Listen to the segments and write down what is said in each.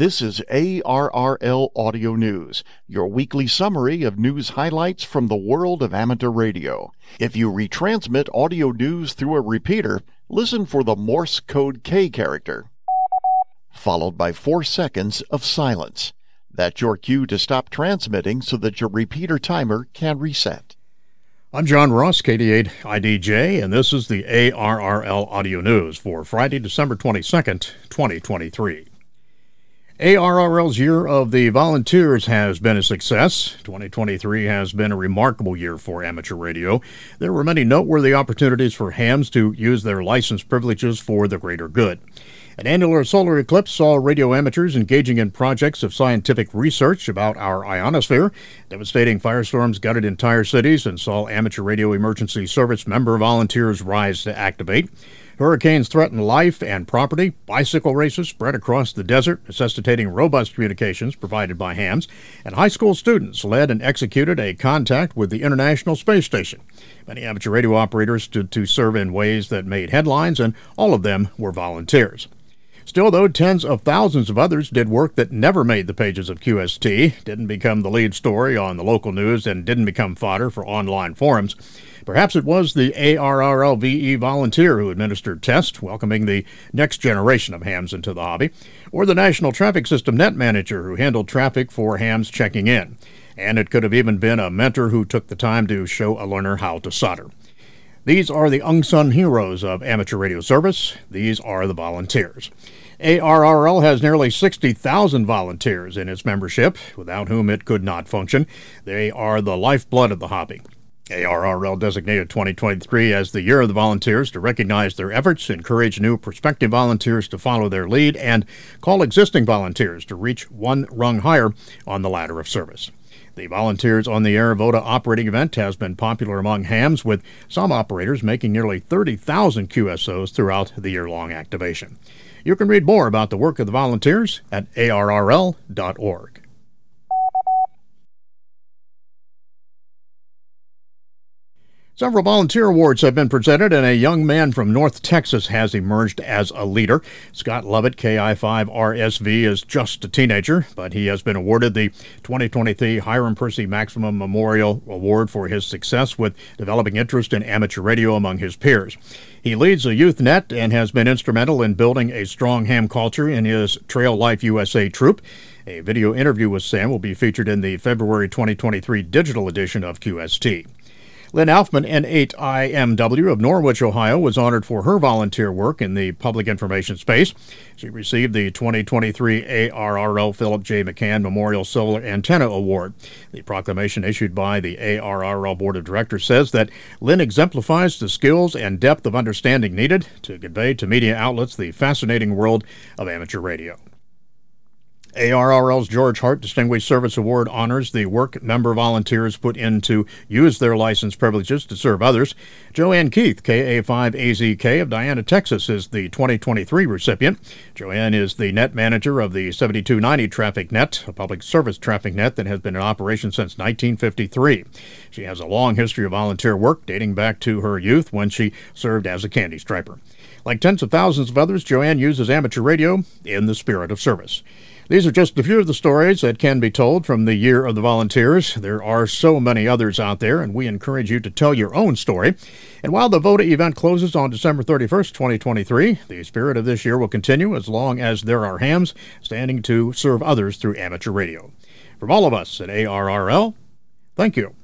This is ARRL Audio News, your weekly summary of news highlights from the world of amateur radio. If you retransmit audio news through a repeater, listen for the Morse code K character, followed by four seconds of silence. That's your cue to stop transmitting so that your repeater timer can reset. I'm John Ross, KD8 IDJ, and this is the ARRL Audio News for Friday, December 22nd, 2023. ARRL's Year of the Volunteers has been a success. 2023 has been a remarkable year for amateur radio. There were many noteworthy opportunities for hams to use their license privileges for the greater good. An annular solar eclipse saw radio amateurs engaging in projects of scientific research about our ionosphere. Devastating firestorms gutted entire cities and saw amateur radio emergency service member volunteers rise to activate. Hurricanes threatened life and property. Bicycle races spread across the desert, necessitating robust communications provided by hams. And high school students led and executed a contact with the International Space Station. Many amateur radio operators stood to serve in ways that made headlines, and all of them were volunteers. Still, though, tens of thousands of others did work that never made the pages of QST, didn't become the lead story on the local news, and didn't become fodder for online forums. Perhaps it was the ARRLVE volunteer who administered tests, welcoming the next generation of hams into the hobby, or the National Traffic System Net Manager who handled traffic for hams checking in. And it could have even been a mentor who took the time to show a learner how to solder. These are the unsung heroes of amateur radio service. These are the volunteers. ARRL has nearly 60,000 volunteers in its membership, without whom it could not function. They are the lifeblood of the hobby. ARRL designated 2023 as the year of the volunteers to recognize their efforts, encourage new prospective volunteers to follow their lead, and call existing volunteers to reach one rung higher on the ladder of service. The Volunteers on the Air VOTA operating event has been popular among hams, with some operators making nearly 30,000 QSOs throughout the year long activation. You can read more about the work of the volunteers at arrl.org. Several volunteer awards have been presented, and a young man from North Texas has emerged as a leader. Scott Lovett, KI5RSV, is just a teenager, but he has been awarded the 2023 Hiram Percy Maxim Memorial Award for his success with developing interest in amateur radio among his peers. He leads a youth net and has been instrumental in building a strong ham culture in his Trail Life USA troop. A video interview with Sam will be featured in the February 2023 digital edition of QST. Lynn Alfman, N8IMW of Norwich, Ohio, was honored for her volunteer work in the public information space. She received the 2023 ARRL Philip J. McGan Memorial Silver Antenna Award. The proclamation issued by the ARRL Board of Directors says that Lynn exemplifies the skills and depth of understanding needed to convey to media outlets the fascinating world of amateur radio. ARRL's George Hart Distinguished Service Award honors the work member volunteers put in to use their license privileges to serve others. Joanne Keith, KA5AZK of Diana, Texas, is the 2023 recipient. Joanne is the net manager of the 7290 Traffic Net, a public service traffic net that has been in operation since 1953. She has a long history of volunteer work dating back to her youth when she served as a candy striper. Like tens of thousands of others, Joanne uses amateur radio in the spirit of service. These are just a few of the stories that can be told from the Year of the Volunteers. There are so many others out there, and we encourage you to tell your own story. And while the VOTA event closes on December 31st, 2023, the spirit of this year will continue as long as there are hams standing to serve others through amateur radio. From all of us at ARRL, thank you.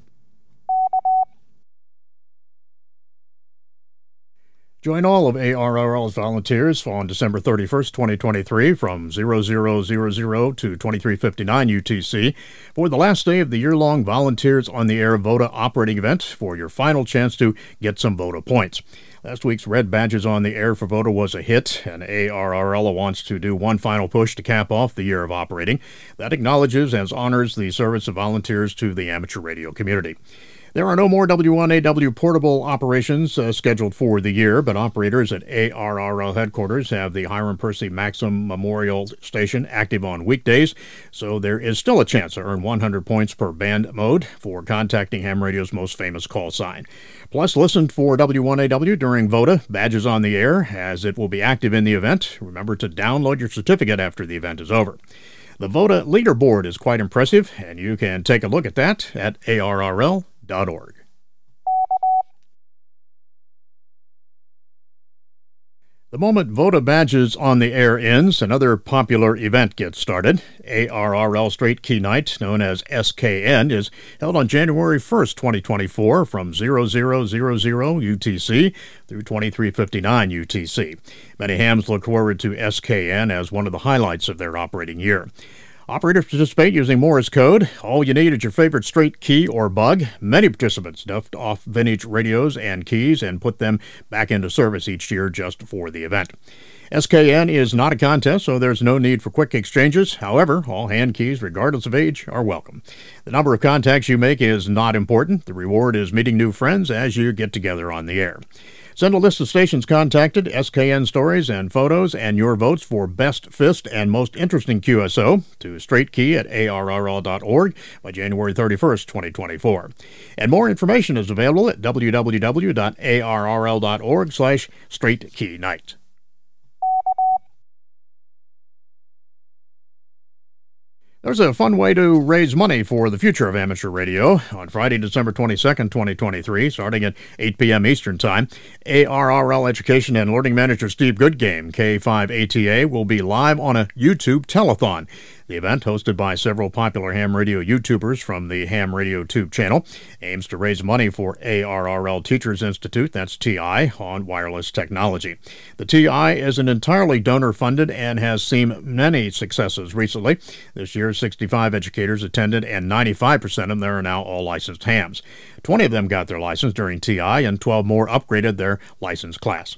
Join all of ARRL's volunteers on December 31st, 2023 from 0000 to 2359 UTC for the last day of the year-long Volunteers on the Air VOTA operating event for your final chance to get some VOTA points. Last week's Red Badges on the Air for VOTA was a hit, and ARRL wants to do one final push to cap off the year of operating. That acknowledges and honors the service of volunteers to the amateur radio community. There are no more W1AW portable operations uh, scheduled for the year, but operators at ARRL headquarters have the Hiram Percy Maxim Memorial Station active on weekdays, so there is still a chance to earn 100 points per band mode for contacting ham radio's most famous call sign. Plus, listen for W1AW during VOTA, badges on the air, as it will be active in the event. Remember to download your certificate after the event is over. The VOTA leaderboard is quite impressive, and you can take a look at that at ARRL The moment VOTA badges on the air ends, another popular event gets started. ARRL Straight Key Night, known as SKN, is held on January 1st, 2024, from 0000 UTC through 2359 UTC. Many hams look forward to SKN as one of the highlights of their operating year. Operators participate using Morse code. All you need is your favorite straight key or bug. Many participants duffed off vintage radios and keys and put them back into service each year just for the event. SKN is not a contest, so there's no need for quick exchanges. However, all hand keys, regardless of age, are welcome. The number of contacts you make is not important. The reward is meeting new friends as you get together on the air. Send a list of stations contacted, SKN stories and photos, and your votes for Best Fist and Most Interesting QSO to straightkey at arrl.org by January 31st, 2024. And more information is available at www.arrl.org slash straightkeynight. There's a fun way to raise money for the future of amateur radio. On Friday, December 22nd, 2023, starting at 8 p.m. Eastern Time, ARRL Education and Learning Manager Steve Goodgame, K5ATA, will be live on a YouTube telethon. The event, hosted by several popular ham radio YouTubers from the Ham Radio Tube channel, aims to raise money for ARRL Teachers Institute, that's TI, on wireless technology. The TI is an entirely donor funded and has seen many successes recently. This year, 65 educators attended, and 95% of them are now all licensed hams. 20 of them got their license during TI, and 12 more upgraded their license class.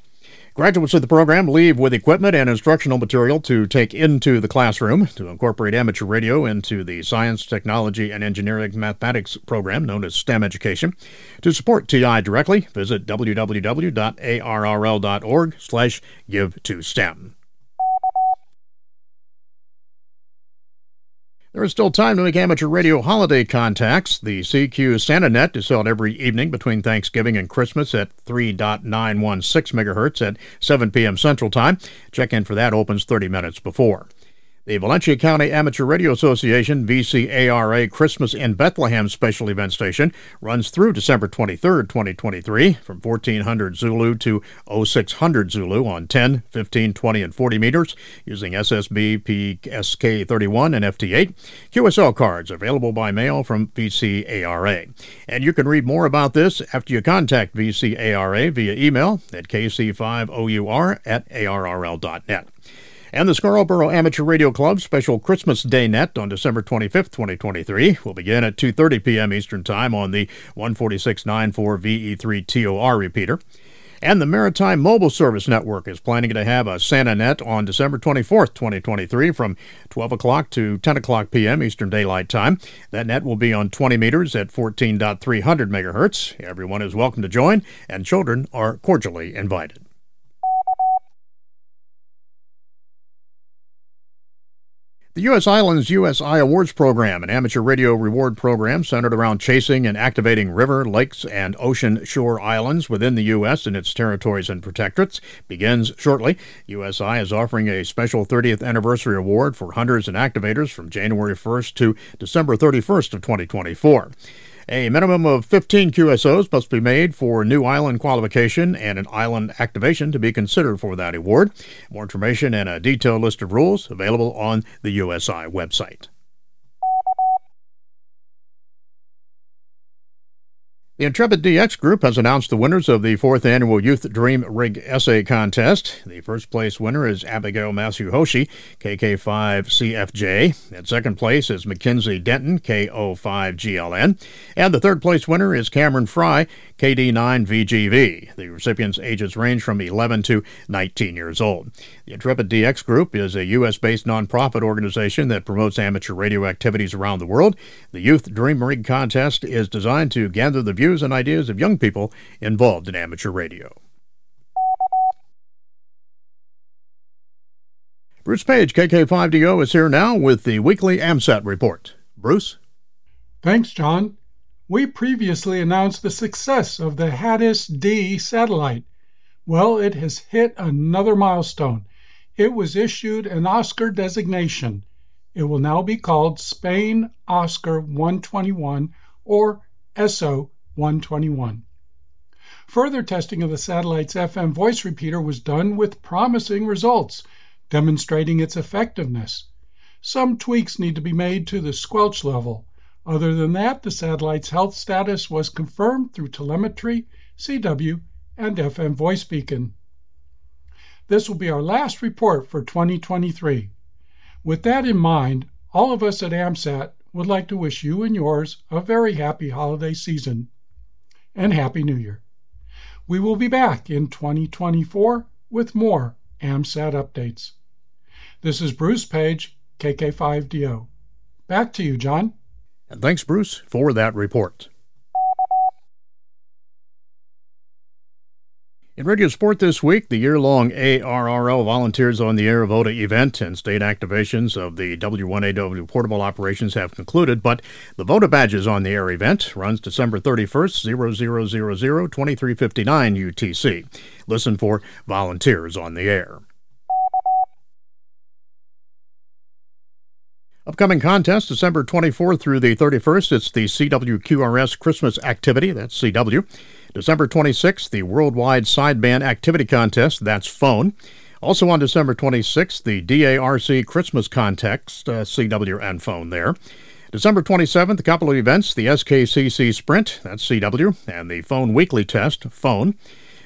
Graduates of the program leave with equipment and instructional material to take into the classroom to incorporate amateur radio into the science, technology, and engineering mathematics program known as STEM education. To support TI directly, visit www.arrl.org slash give to STEM. There is still time to make amateur radio holiday contacts. The CQ SantaNet is held every evening between Thanksgiving and Christmas at 3.916 MHz at 7 p.m. Central Time. Check in for that opens 30 minutes before. The Valencia County Amateur Radio Association VCARA Christmas in Bethlehem special event station runs through December 23, 2023, from 1400 Zulu to 0600 Zulu on 10, 15, 20, and 40 meters using SSB PSK31 and FT8. QSL cards available by mail from VCARA. And you can read more about this after you contact VCARA via email at kc5our at arrl.net and the Scarborough Amateur Radio Club special Christmas Day Net on December 25th, 2023 will begin at 2:30 p.m. Eastern Time on the 14694 VE3 TOR repeater. And the Maritime Mobile Service Network is planning to have a Santa Net on December 24th, 2023, from 12 o'clock to 10 o'clock p.m. Eastern Daylight Time. That net will be on 20 meters at 14.300 megahertz. Everyone is welcome to join, and children are cordially invited. The U.S. Islands USI Awards Program, an amateur radio reward program centered around chasing and activating river, lakes, and ocean shore islands within the U.S. and its territories and protectorates, begins shortly. USI is offering a special 30th anniversary award for hunters and activators from January 1st to December 31st of 2024. A minimum of 15 QSOs must be made for new island qualification and an island activation to be considered for that award. More information and a detailed list of rules available on the USI website. The Intrepid DX Group has announced the winners of the fourth annual Youth Dream Rig Essay Contest. The first place winner is Abigail Hoshi, KK5CFJ. And second place is Mackenzie Denton, KO5GLN. And the third place winner is Cameron Fry, KD9VGV. The recipients' ages range from 11 to 19 years old. The Intrepid DX Group is a U.S. based nonprofit organization that promotes amateur radio activities around the world. The Youth Dream Rig Contest is designed to gather the views views and ideas of young people involved in amateur radio. Bruce Page, KK5DO, is here now with the weekly AMSAT report. Bruce? Thanks, John. We previously announced the success of the HADES D satellite. Well, it has hit another milestone. It was issued an Oscar designation. It will now be called Spain Oscar 121 or ESO 121. Further testing of the satellite's FM voice repeater was done with promising results demonstrating its effectiveness. Some tweaks need to be made to the squelch level. Other than that, the satellite's health status was confirmed through telemetry, CW, and FM voice beacon. This will be our last report for 2023. With that in mind, all of us at AMSAT would like to wish you and yours a very happy holiday season and Happy New Year. We will be back in 2024 with more AMSAT updates. This is Bruce Page, KK5DO. Back to you, John. And thanks, Bruce, for that report. In Radio Sport this week, the year long ARRL Volunteers on the Air VOTA event and state activations of the W1AW portable operations have concluded, but the VOTA Badges on the Air event runs December 31st, 0000 2359 UTC. Listen for Volunteers on the Air. Upcoming contest, December 24th through the 31st, it's the CWQRS Christmas Activity, that's CW. December 26th, the Worldwide Sideband Activity Contest, that's phone. Also on December 26th, the DARC Christmas Contest, uh, CW and phone there. December 27th, a couple of events, the SKCC Sprint, that's CW, and the Phone Weekly Test, phone.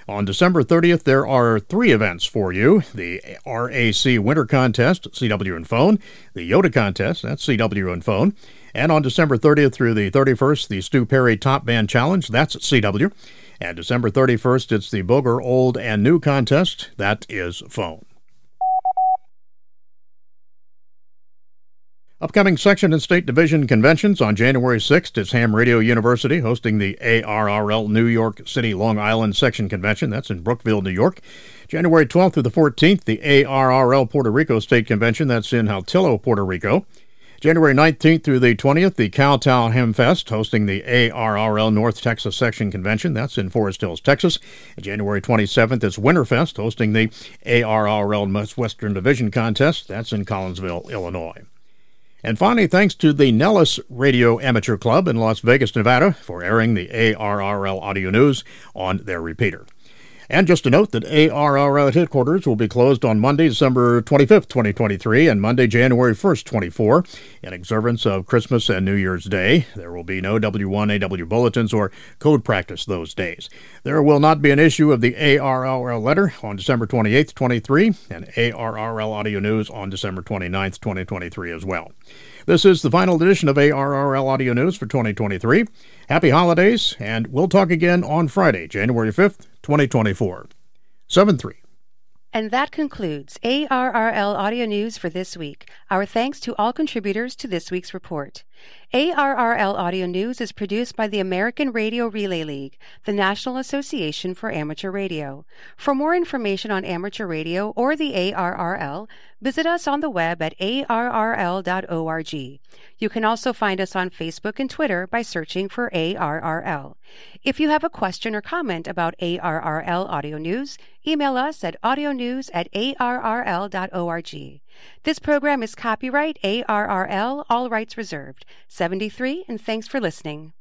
On December 30th, there are three events for you the RAC Winter Contest, CW and Phone, the Yoda Contest, that's CW and Phone, and on December 30th through the 31st, the Stew Perry Top Band Challenge, that's CW, and December 31st, it's the Bogor Old and New Contest, that is Phone. Upcoming section and state division conventions on January 6th is Ham Radio University hosting the ARRL New York City Long Island Section Convention. That's in Brookville, New York. January 12th through the 14th, the ARRL Puerto Rico State Convention. That's in Saltillo, Puerto Rico. January 19th through the 20th, the Cowtown Hamfest hosting the ARRL North Texas Section Convention. That's in Forest Hills, Texas. And January 27th is Winterfest hosting the ARRL Western Division Contest. That's in Collinsville, Illinois. And finally, thanks to the Nellis Radio Amateur Club in Las Vegas, Nevada, for airing the ARRL audio news on their repeater. And just a note that ARRL headquarters will be closed on Monday, December 25th, 2023, and Monday, January 1st, 24, in observance of Christmas and New Year's Day. There will be no W1AW bulletins or code practice those days. There will not be an issue of the ARRL letter on December 28th, 23, and ARRL audio news on December 29th, 2023 as well. This is the final edition of ARRL Audio News for 2023. Happy holidays, and we'll talk again on Friday, January 5th, 2024. 7 3. And that concludes ARRL Audio News for this week. Our thanks to all contributors to this week's report. ARRL Audio News is produced by the American Radio Relay League, the National Association for Amateur Radio. For more information on amateur radio or the ARRL, visit us on the web at arrl.org. You can also find us on Facebook and Twitter by searching for ARRL. If you have a question or comment about ARRL Audio News, email us at audionews at arrl.org. This program is copyright ARRL, all rights reserved. 73, and thanks for listening.